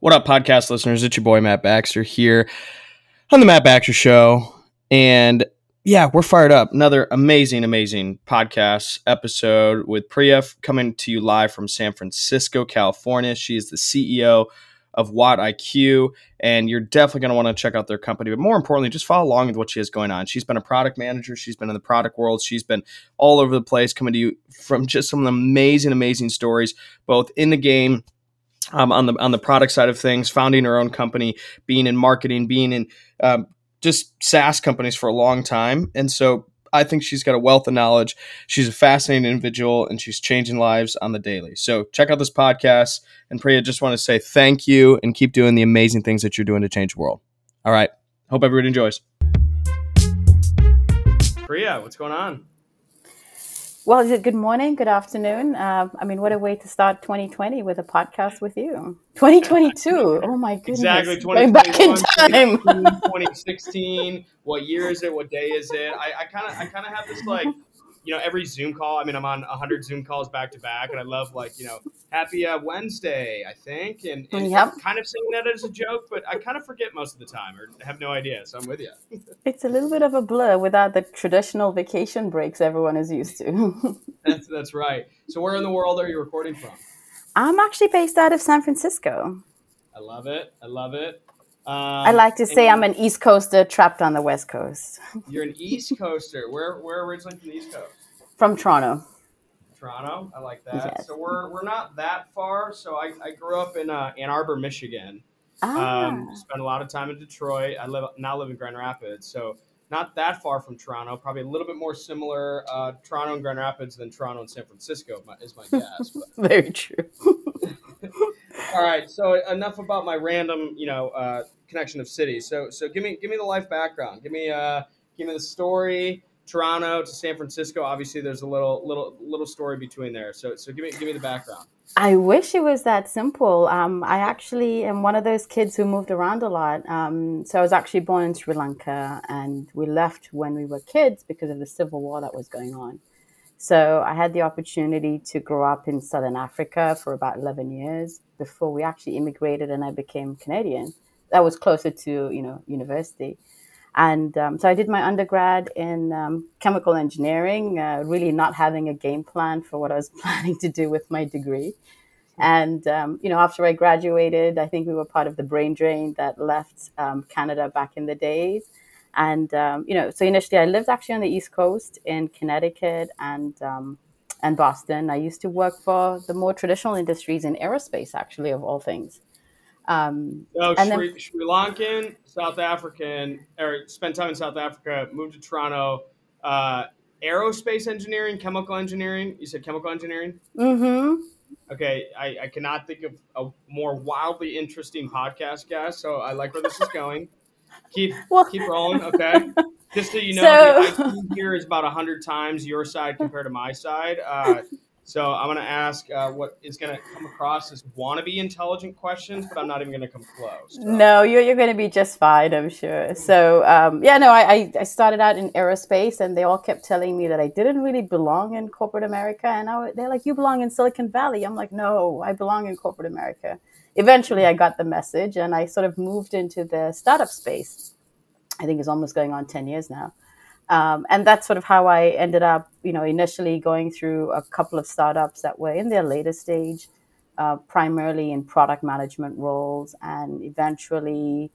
What up, podcast listeners? It's your boy Matt Baxter here on the Matt Baxter Show. And yeah, we're fired up. Another amazing, amazing podcast episode with Priya coming to you live from San Francisco, California. She is the CEO of WattIQ, and you're definitely going to want to check out their company. But more importantly, just follow along with what she has going on. She's been a product manager, she's been in the product world, she's been all over the place, coming to you from just some amazing, amazing stories, both in the game um, on the on the product side of things, founding her own company, being in marketing, being in um, just SaaS companies for a long time, and so I think she's got a wealth of knowledge. She's a fascinating individual, and she's changing lives on the daily. So check out this podcast, and Priya, just want to say thank you and keep doing the amazing things that you're doing to change the world. All right, hope everybody enjoys. Priya, what's going on? Well, is it good morning, good afternoon? Uh, I mean, what a way to start 2020 with a podcast with you. 2022. oh my goodness. Exactly. Going back in time. 2016. what year is it? What day is it? I kind of, I kind of have this like you know, every Zoom call. I mean, I'm on 100 Zoom calls back to back, and I love like you know, Happy uh, Wednesday, I think, and, and yep. kind of saying that as a joke, but I kind of forget most of the time or have no idea. So I'm with you. it's a little bit of a blur without the traditional vacation breaks everyone is used to. that's that's right. So where in the world are you recording from? I'm actually based out of San Francisco. I love it. I love it. Um, I like to say I'm an East Coaster trapped on the West Coast. You're an East Coaster. Where where originally from the East Coast? From Toronto. Toronto, I like that. Yes. So we're we're not that far. So I, I grew up in uh, Ann Arbor, Michigan. Ah. Um, spent a lot of time in Detroit. I live now live in Grand Rapids, so not that far from Toronto. Probably a little bit more similar uh, Toronto and Grand Rapids than Toronto and San Francisco is my guess. Very true. All right, so enough about my random, you know, uh, connection of cities. So so give me give me the life background. Give me uh give me the story. Toronto to San Francisco. Obviously, there's a little little little story between there. So so give me give me the background. I wish it was that simple. Um, I actually am one of those kids who moved around a lot. Um, so I was actually born in Sri Lanka, and we left when we were kids because of the civil war that was going on. So I had the opportunity to grow up in Southern Africa for about 11 years before we actually immigrated and I became Canadian that was closer to you know university and um, so I did my undergrad in um, chemical engineering, uh, really not having a game plan for what I was planning to do with my degree. And um, you know, after I graduated, I think we were part of the brain drain that left um, Canada back in the days. And um, you know, so initially I lived actually on the East Coast in Connecticut and um, and Boston. I used to work for the more traditional industries in aerospace, actually, of all things. Um, so Sri, then, Sri Lankan, South African, or spent time in South Africa, moved to Toronto. Uh, aerospace engineering, chemical engineering. You said chemical engineering. Mm-hmm. Okay, I, I cannot think of a more wildly interesting podcast guest. So I like where this is going. Keep well, keep rolling. Okay. Just so you know, so, here is about hundred times your side compared to my side. Uh, so I'm going to ask uh, what is going to come across as wannabe intelligent questions, but I'm not even going to come close. No, you're, you're going to be just fine, I'm sure. So um, yeah, no, I, I started out in aerospace, and they all kept telling me that I didn't really belong in corporate America, and I, they're like, "You belong in Silicon Valley." I'm like, "No, I belong in corporate America." Eventually, I got the message, and I sort of moved into the startup space. I think it's almost going on ten years now. Um, and that's sort of how I ended up, you know, initially going through a couple of startups that were in their later stage, uh, primarily in product management roles, and eventually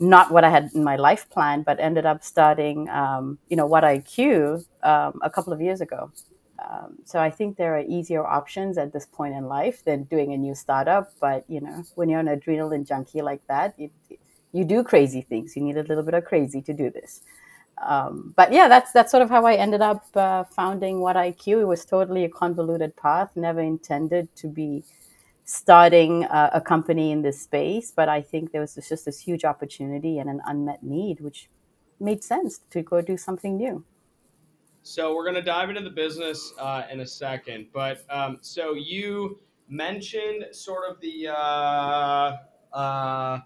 not what I had in my life plan, but ended up starting, um, you know, WattIQ um, a couple of years ago. Um, so I think there are easier options at this point in life than doing a new startup. But you know, when you're an adrenaline junkie like that, it, you do crazy things. You need a little bit of crazy to do this um, but yeah, that's that's sort of how I ended up uh, founding WattIQ. It was totally a convoluted path. Never intended to be starting a, a company in this space, but I think there was just this huge opportunity and an unmet need, which made sense to go do something new. So we're to dive into the business uh, in a second, but um, so you mentioned sort of the uh, uh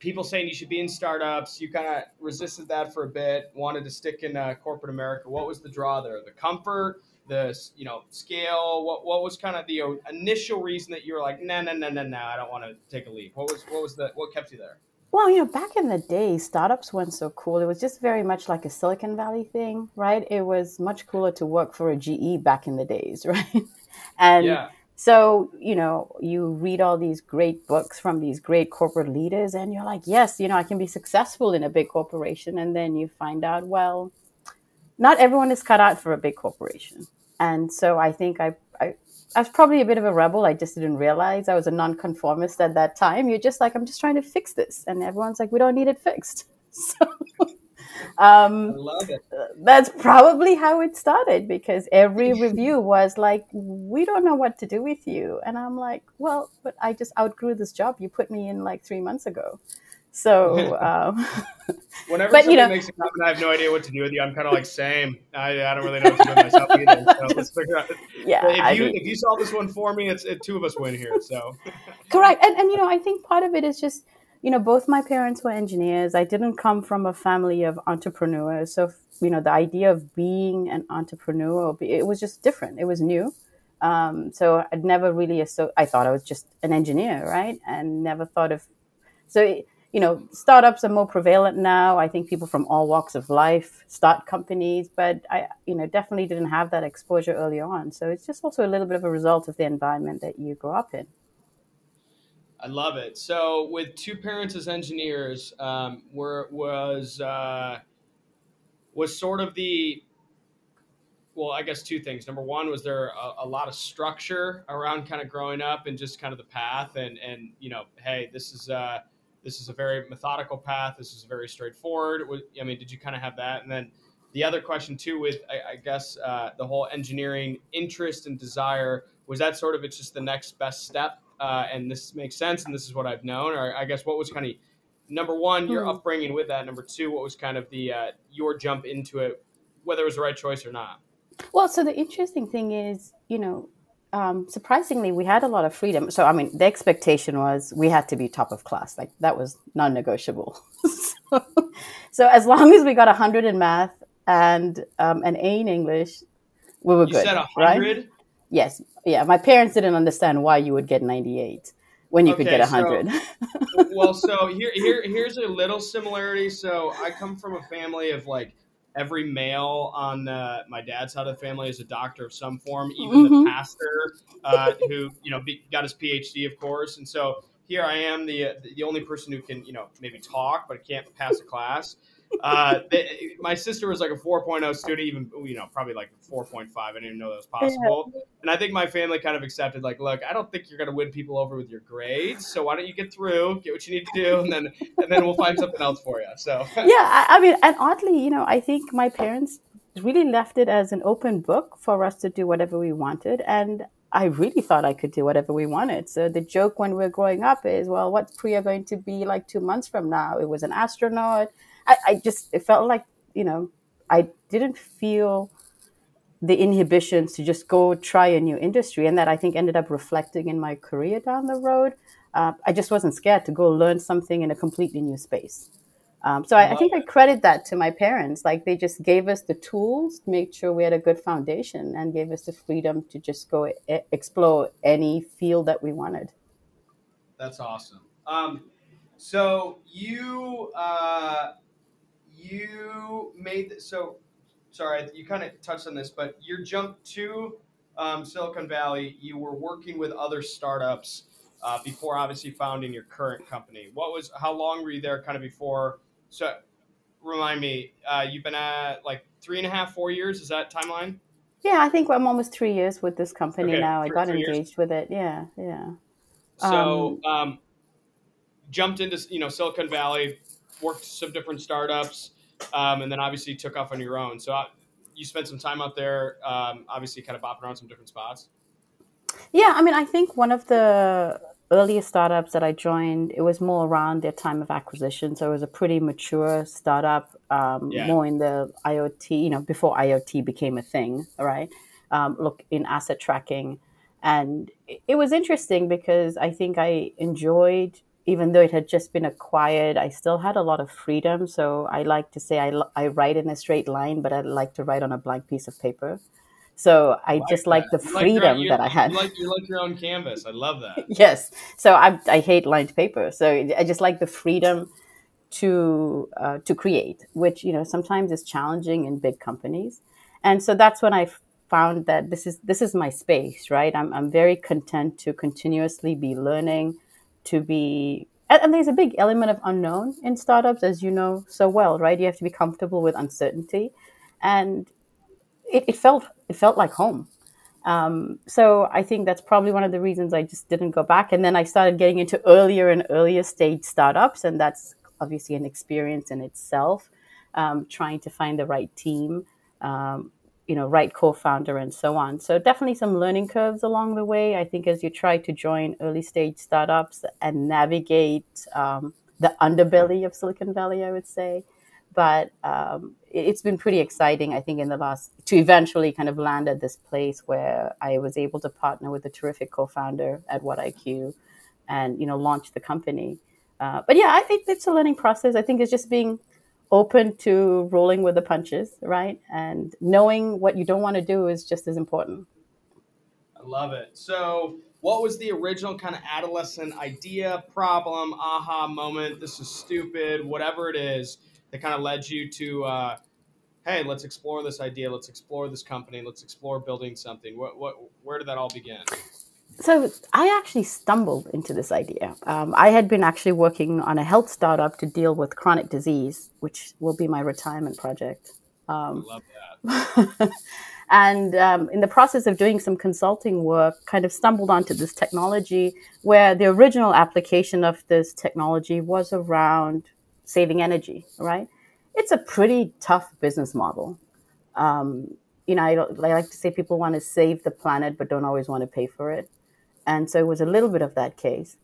people saying you should be in startups. You kind of resisted that for a bit, wanted to stick in uh, corporate America. What was the draw there? The comfort, the you know scale. What what was kind of the initial reason that you were like, no, no, no, no, no, I don't want to take a leap. What was what was the what kept you there? Well, you know, back in the day, startups weren't so cool. It was just very much like a Silicon Valley thing, right? It was much cooler to work for a GE back in the days, right? and yeah. So, you know, you read all these great books from these great corporate leaders, and you're like, yes, you know, I can be successful in a big corporation. And then you find out, well, not everyone is cut out for a big corporation. And so I think I, I I was probably a bit of a rebel. I just didn't realize I was a nonconformist at that time. You're just like, I'm just trying to fix this. And everyone's like, we don't need it fixed. So um, that's probably how it started because every review was like, we don't know what to do with you. And I'm like, well, but I just outgrew this job you put me in like three months ago. So, um, whenever but, somebody you know, makes a comment, I have no idea what to do with you. I'm kind of like, same. I, I don't really know what to do with myself either. So let's figure out. Yeah, if you mean, if you solve this one for me, it's it, two of us win here. So correct, and and you know, I think part of it is just you know, both my parents were engineers. I didn't come from a family of entrepreneurs, so you know, the idea of being an entrepreneur, it was just different. It was new. Um, so I'd never really, so I thought I was just an engineer, right? And never thought of, so you know, startups are more prevalent now. I think people from all walks of life start companies, but I, you know, definitely didn't have that exposure early on. So it's just also a little bit of a result of the environment that you grow up in. I love it. So, with two parents as engineers, um, were was uh, was sort of the well, I guess two things. Number one, was there a, a, lot of structure around kind of growing up and just kind of the path and and you know, hey, this is uh, this is a very methodical path. This is very straightforward. I mean, did you kind of have that? And then the other question too, with I, I guess uh, the whole engineering interest and desire, was that sort of it's just the next best step, uh, and this makes sense, and this is what I've known, or I guess what was kind of number one your hmm. upbringing with that. Number two, what was kind of the uh, your jump into it, whether it was the right choice or not. Well, so the interesting thing is, you know, um, surprisingly, we had a lot of freedom. So, I mean, the expectation was we had to be top of class. Like that was non-negotiable. so, so, as long as we got a hundred in math and um, an A in English, we were you good. Said right? Yes. Yeah. My parents didn't understand why you would get ninety-eight when you okay, could get hundred. So, well, so here, here, here's a little similarity. So I come from a family of like every male on uh, my dad's side of the family is a doctor of some form, even mm-hmm. the pastor uh, who you know be, got his PhD, of course. And so here I am, the the only person who can you know maybe talk but can't pass a class. Uh, they, my sister was like a 4.0 student, even you know probably like 4.5. I didn't even know that was possible. Yeah. And I think my family kind of accepted, like, look, I don't think you're going to win people over with your grades, so why don't you get through, get what you need to do, and then and then we'll find something else for you. So yeah, I, I mean, and oddly, you know, I think my parents really left it as an open book for us to do whatever we wanted, and I really thought I could do whatever we wanted. So the joke when we are growing up is, well, what's Priya going to be like two months from now? It was an astronaut I, I just it felt like you know I didn't feel the inhibitions to just go try a new industry, and that I think ended up reflecting in my career down the road. Uh, I just wasn't scared to go learn something in a completely new space. Um, so I, I, think I credit that to my parents. Like they just gave us the tools to make sure we had a good foundation and gave us the freedom to just go e- explore any field that we wanted. That's awesome. Um, so you uh, you made so sorry you kind of touched on this but your jump to um, silicon valley you were working with other startups uh, before obviously founding your current company. What was how long were you there kind of before? So remind me uh, you've been at like three and a half four years is that timeline? Yeah i think i'm almost three years with this company okay, now. I got engaged years. with it. Yeah yeah. So um, um, jumped into you know silicon valley worked some different startups, um, and then obviously took off on your own. So uh, you spent some time out there, um, obviously kind of bopping around some different spots. Yeah, I mean, I think one of the earliest startups that I joined, it was more around their time of acquisition. So it was a pretty mature startup, um, yeah. more in the IoT, you know, before IoT became a thing, right? Um, look in asset tracking. And it was interesting because I think I enjoyed even though it had just been acquired, I still had a lot of freedom. So I like to say I, I write in a straight line, but I like to write on a blank piece of paper. So I, like just that. like the freedom like that I had. You like, you like your own canvas. I love that. yes. So I, I hate lined paper. So I just like the freedom to uh, to create, which you know sometimes is challenging in big companies. And so that's when I found that this is this is my space, right? I'm I'm very content to continuously be learning, to be and, there's a big element of unknown in startups, as you know so well, right? You have to be comfortable with uncertainty, and it, it felt it felt like home. Um, so I think that's probably one of the reasons I just didn't go back. And then I started getting into earlier and earlier stage startups, and that's obviously an experience in itself. Um, trying to find the right team, um, you know, right co-founder, and so on. So definitely some learning curves along the way. I think as you try to join early stage startups and navigate um, the underbelly of Silicon Valley, I would say but um, it's been pretty exciting i think in the last to eventually kind of land at this place where i was able to partner with a terrific co-founder at WattIQ and you know launch the company uh, but yeah i think it's a learning process i think it's just being open to rolling with the punches right and knowing what you don't want to do is just as important i love it so what was the original kind of adolescent idea problem aha moment this is stupid whatever it is that kind of led you to, uh, hey, let's explore this idea, let's explore this company, let's explore building something? What, what, where did that all begin? So I actually stumbled into this idea. Um, I had been actually working on a health startup to deal with chronic disease, which will be my retirement project. Um, I love that. and um, in the process of doing some consulting work, kind of stumbled onto this technology where the original application of this technology was around saving energy, right? It's a pretty tough business model. Um, you know, I, I like to say people want to save the planet, but don't always want to pay for it. And so it was a little bit of that case.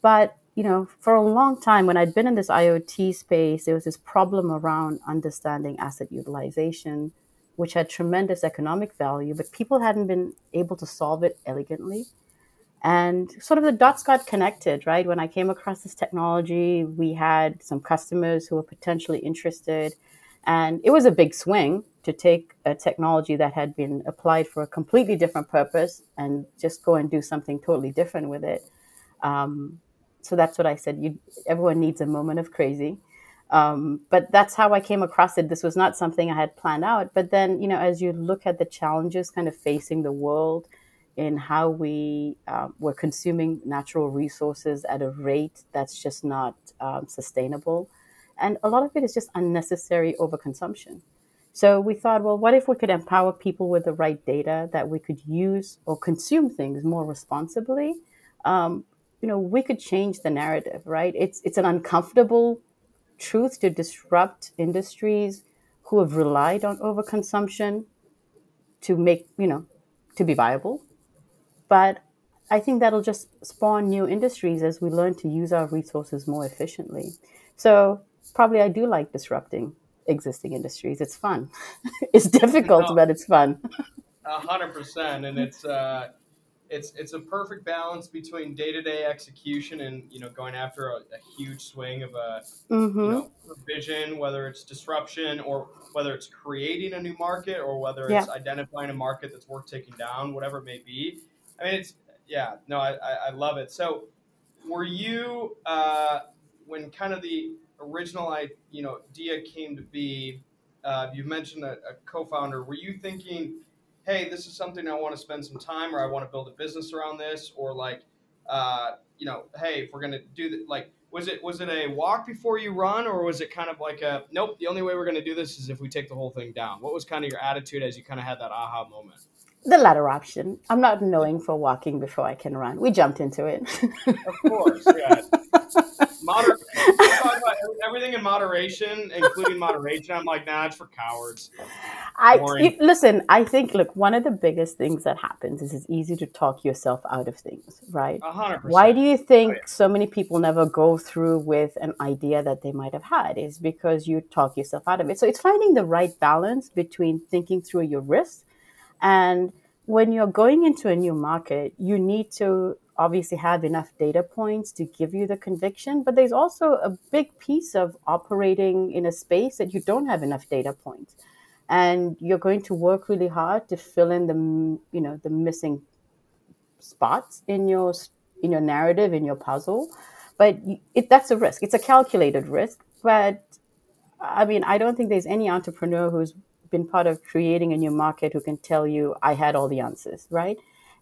But, you know, for a long time, when I'd been in this IoT space, there was this problem around understanding asset utilization, which had tremendous economic value, but people hadn't been able to solve it elegantly. And sort of the dots got connected right? When i came across this technology we had some customers who were potentially interested and it was a big swing to take a technology that had been applied for a completely different purpose and just go and do something totally different with it. Um, so that's what i said. You, everyone needs a moment of crazy. Um, but that's how i came across it. This was not something i had planned out. But then you know as you look at the challenges kind of facing the world in how we um, we're consuming natural resources at a rate that's just not um, sustainable, and a lot of it is just unnecessary overconsumption. So we thought, well, what if we could empower people with the right data that we could use or consume things more responsibly? Um, you know, we could change the narrative, right? It's it's an uncomfortable truth to disrupt industries who have relied on overconsumption to make you know to be viable but I think that'll just spawn new industries as we learn to use our resources more efficiently. So probably I do like disrupting existing industries. It's fun. it's difficult, no, but it's fun. A hundred percent, and it's uh, it's it's a perfect balance between day to day execution and you know going after a, a huge swing of a mm-hmm. you know vision, whether it's disruption or whether it's creating a new market or whether it's yeah. identifying a market that's worth taking down, whatever it may be I mean, it's yeah, no, I, I, love it. So, were you uh, when kind of the original I you know idea came to be? Uh, you mentioned a, a co-founder. Were you thinking, hey, this is something I want to spend some time, or I want to build a business around this, or like, uh, you know, hey, if we're gonna do that, like, was it was it a walk before you run, or was it kind of like a nope? The only way we're gonna do this is if we take the whole thing down. What was kind of your attitude as you kind of had that aha moment? the latter option. I'm not knowing for walking before I can run. We jumped into it. of course, yeah. Moder- everything in moderation, including moderation. I'm like, nah, it's for cowards. I listen. I think look, one of the biggest things that happens is it's easy to talk yourself out of things, right? 100%. Why do you oh, think oh, yeah. so many people never go through with an idea that they might have had? Is because you talk yourself out of it. So it's finding the right balance between thinking through your risks and when you're going into a new market, you need to obviously have enough data points to give you the conviction, but there's also a big piece of operating in a space that you don't have enough data points. And you're going to work really hard to fill in the you know the missing spots in your in your narrative in your puzzle, but it, that's a risk. It's a calculated risk, but I mean I don't think there's any entrepreneur who's been part of creating a new market who can tell you I had all the answers, right?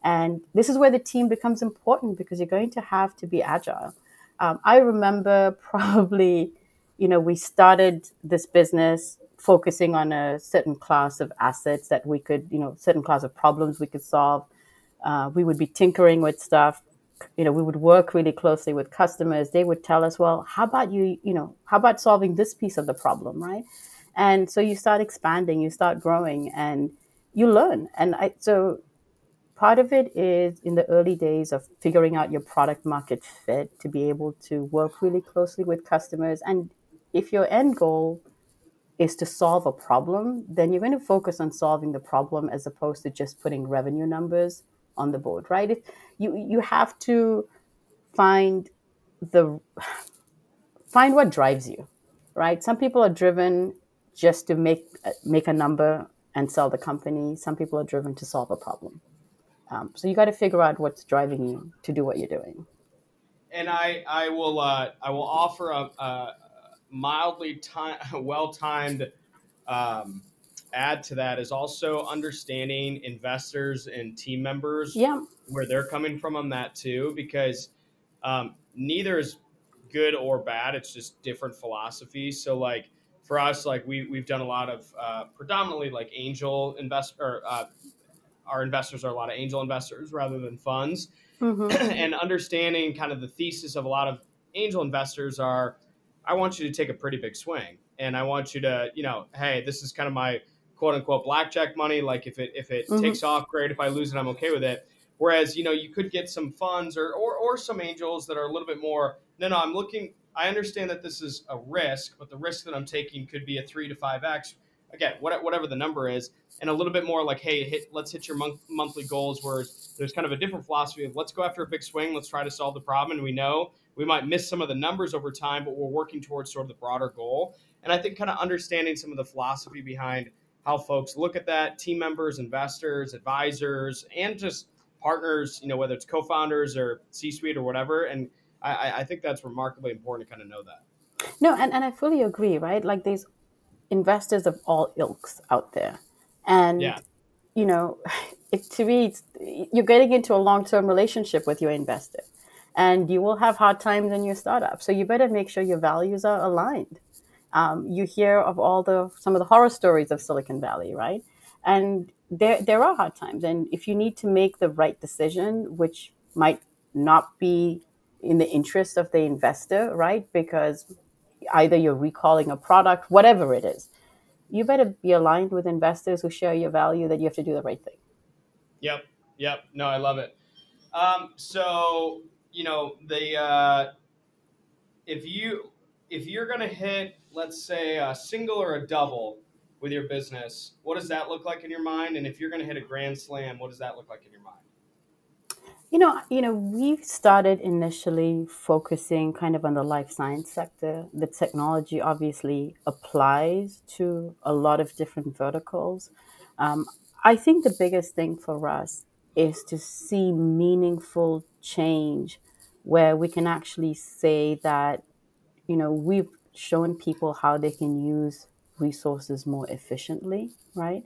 And this is where the team becomes important because you're going to have to be agile. Um, I remember probably, you know, we started this business focusing on a certain class of assets that we could, you know, certain class of problems we could solve. Uh, we would be tinkering with stuff. You know, we would work really closely with customers. They would tell us, well, how about you, you know, how about solving this piece of the problem, right? And so you start expanding, you start growing, and you learn. And I, so part of it is in the early days of figuring out your product market fit to be able to work really closely with customers. And if your end goal is to solve a problem, then you're going to focus on solving the problem as opposed to just putting revenue numbers on the board, right? If you you have to find the find what drives you, right? Some people are driven just to make make a number and sell the company. Some people are driven to solve a problem. Um, so you got to figure out what's driving you to do what you're doing. And I, I will, uh, I will offer a, a mildly time, well timed um, add to that is also understanding investors and team members, yeah. where they're coming from on that too, because um, neither is good or bad. It's just different philosophies. So like for us, like we we've done a lot of uh, predominantly like angel invest or uh, our investors are a lot of angel investors rather than funds. Mm-hmm. and understanding kind of the thesis of a lot of angel investors are I want you to take a pretty big swing and I want you to, you know, hey, this is kind of my quote unquote blackjack money. Like if it if it mm-hmm. takes off, great. If I lose it, I'm okay with it. Whereas, you know, you could get some funds or, or or some angels that are a little bit more, no, no, I'm looking I understand that this is a risk, but the risk that I'm taking could be a three to five X again, whatever the number is, and a little bit more like, hey, hit, let's hit your month, monthly goals. Where there's kind of a different philosophy of let's go after a big swing, let's try to solve the problem, and we know we might miss some of the numbers over time, but we're working towards sort of the broader goal. And I think kind of understanding some of the philosophy behind how folks look at that, team members, investors, advisors, and just partners, you know, whether it's co-founders or C-suite or whatever. And I, I think that's remarkably important to kind of know that. No, and, and I fully agree, right? Like there's investors of all ilks out there. And, yeah. you know, it, to me, you're getting into a long term relationship with your investor. And you will have hard times in your startup. So you better make sure your values are aligned. Um, you hear of all the some of the horror stories of Silicon Valley, right? And there there are hard times. And if you need to make the right decision, which might not be in the interest of the investor, right? Because either you're recalling a product, whatever it is, you better be aligned with investors who share your value that you have to do the right thing. Yep. Yep. No, I love it. Um, so, you know, the, uh, if you, if you're going to hit, let's say a single or a double with your business, what does that look like in your mind? And if you're going to hit a grand slam, what does that look like in your mind? You know, you know, we started initially focusing kind of on the life science sector. The technology obviously applies to a lot of different verticals. Um, I think the biggest thing for us is to see meaningful change where we can actually say that, you know, we've shown people how they can use resources more efficiently, right?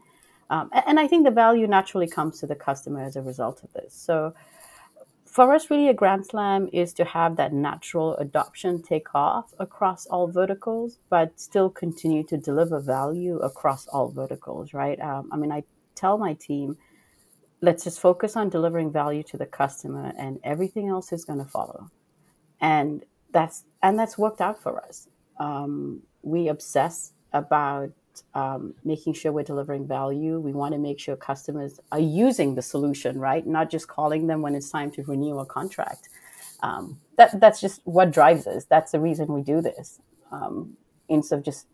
Um, and, and I think the value naturally comes to the customer as a result of this. So, for us, really, a grand slam is to have that natural adoption take off across all verticals, but still continue to deliver value across all verticals, right? Um, I mean, I tell my team, let's just focus on delivering value to the customer, and everything else is going to follow. And that's and that's worked out for us. Um, we obsess about um, making sure we're delivering value. We want to make sure customers are using the solution, right? Not just calling them when it's time to renew a contract. Um, that that's just what drives us. That's the reason we do this, um, instead of just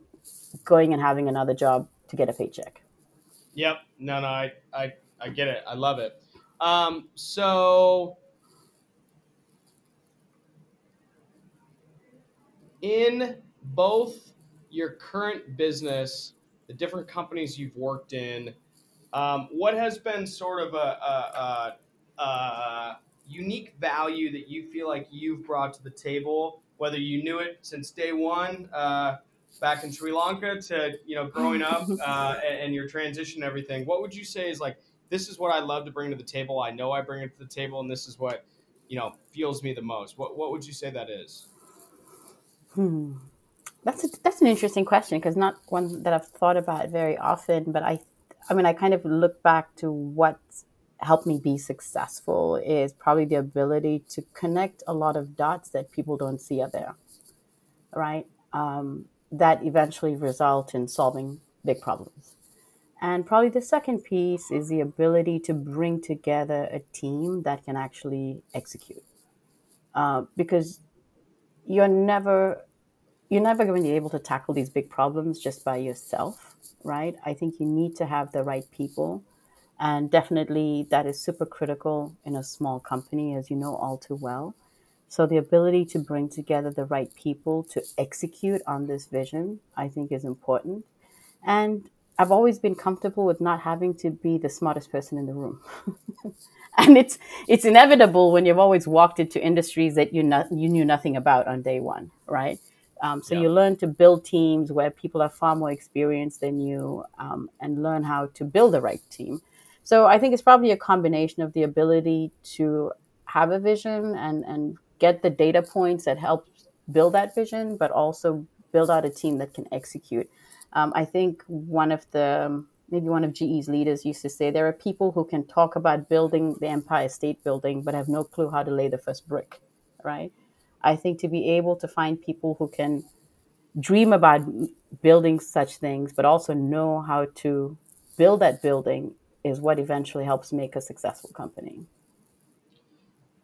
going and having another job to get a paycheck. Yep. No, no, I I, I get it. I love it. Um, so in both your current business, the different companies you've worked in, um, what has been sort of a, a, a, a, unique value that you feel like you've brought to the table, whether you knew it since day one uh, back in Sri Lanka to you know growing up uh, and, and your transition and everything? What would you say is like this is what I love to bring to the table. I know I bring it to the table, and this is what you know fuels me the most. What what would you say that is? Hmm. That's a, that's an interesting question because not one that I've thought about very often. But I, I mean, I kind of look back to what helped me be successful is probably the ability to connect a lot of dots that people don't see are there, right? Um, that eventually result in solving big problems. And probably the second piece is the ability to bring together a team that can actually execute. Uh, because you're never you're never going to be able to tackle these big problems just by yourself, right? I think you need to have the right people. And definitely that is super critical in a small company, as you know all too well. So the ability to bring together the right people to execute on this vision, I think is important. And I've always been comfortable with not having to be the smartest person in the room. and it's it's inevitable when you've always walked into industries that you you knew nothing about on day one, right? Um, so yeah. you learn to build teams where people are far more experienced than you, um, and learn how to build the right team. So I think it's probably a combination of the ability to have a vision and and get the data points that help build that vision, but also build out a team that can execute. Um, I think one of the maybe one of GE's leaders used to say there are people who can talk about building the Empire State Building but have no clue how to lay the first brick, right? I think to be able to find people who can dream about building such things but also know how to build that building is what eventually helps make a successful company.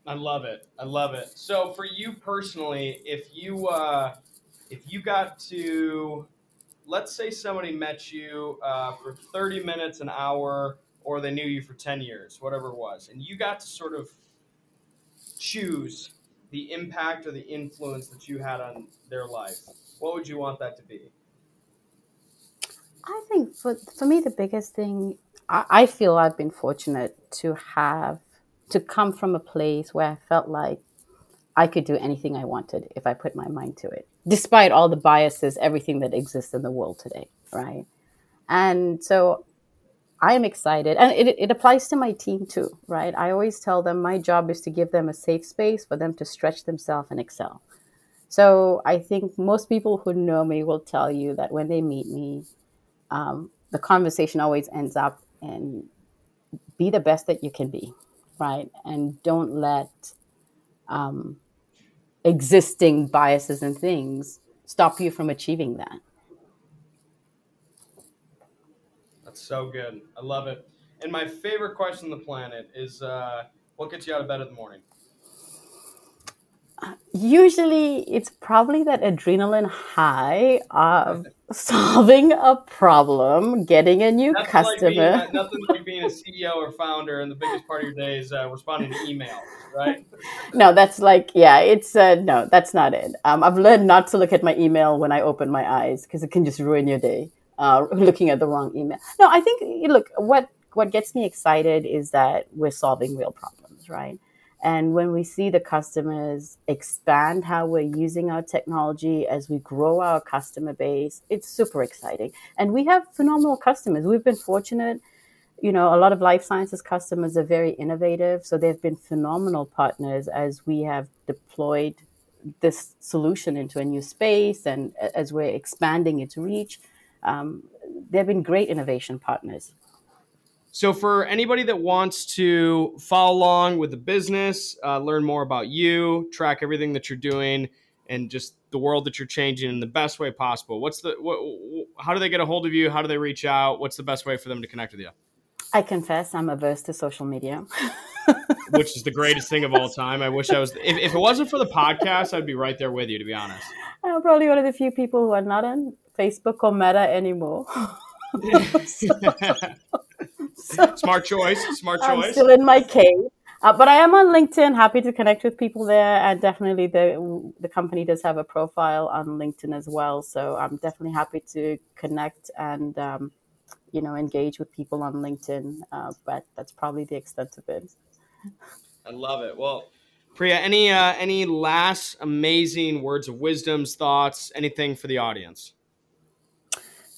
I love it. I love it. So for you personally, if you uh, if you got to let's say somebody met you uh, for 30 minutes, an hour, or they knew you for 10 years, whatever it was, and you got to sort of choose the impact or the influence that you had on their life, what would you want that to be? I think for, for me, the biggest thing, I, I feel I've been fortunate to have, to come from a place where I felt like I could do anything I wanted if I put my mind to it, despite all the biases, everything that exists in the world today, right? And so I am excited. And it, it applies to my team too, right? I always tell them my job is to give them a safe space for them to stretch themselves and excel. So I think most people who know me will tell you that when they meet me, um, the conversation always ends up in be the best that you can be, right? And don't let um, existing biases and things stop you from achieving that. That's so good. I love it. And my favorite question on the planet is uh, what gets you out of bed in the morning? Usually, it's probably that adrenaline high of solving a problem, getting a new nothing customer. Like being, nothing like being a CEO or founder, and the biggest part of your day is uh, responding to emails, right? no, that's like, yeah, it's uh, no, that's not it. Um, I've learned not to look at my email when I open my eyes because it can just ruin your day. Uh, looking at the wrong email. No, I think look what what gets me excited is that we're solving real problems, right? And when we see the customers expand how we're using our technology as we grow our customer base, it's super exciting. And we have phenomenal customers. We've been fortunate. You know, a lot of life sciences customers are very innovative. So they've been phenomenal partners as we have deployed this solution into a new space and as we're expanding its reach. Um, they've been great innovation partners. So, for anybody that wants to follow along with the business, uh, learn more about you, track everything that you're doing, and just the world that you're changing in the best way possible, what's the what, how do they get a hold of you? How do they reach out? What's the best way for them to connect with you? I confess, I'm averse to social media. Which is the greatest thing of all time. I wish I was. If, if, it wasn't for the podcast, I'd be right there with you. To be honest, I'm probably one of the few people who are not on Facebook or Meta anymore. so, Smart choice. Smart choice. I'm still in my cave. Uh, but I am on LinkedIn. Happy to connect with people there, and definitely the the company does have a profile on LinkedIn as well. So I'm definitely happy to connect and um, you know engage with people on LinkedIn. Uh, but that's probably the extent of it. I love it. Well, Priya, any uh, any last amazing words of wisdoms, thoughts, anything for the audience?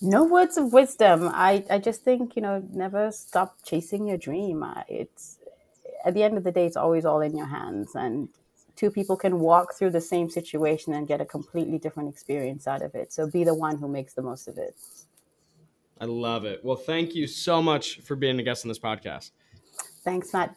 No words of wisdom. I, I just think, you know, never stop chasing your dream. Uh, it's at the end of the day, it's always all in your hands. And two people can walk through the same situation and get a completely different experience out of it. So be the one who makes the most of it. I love it. Well, thank you so much for being a guest on this podcast. Thanks, Matt.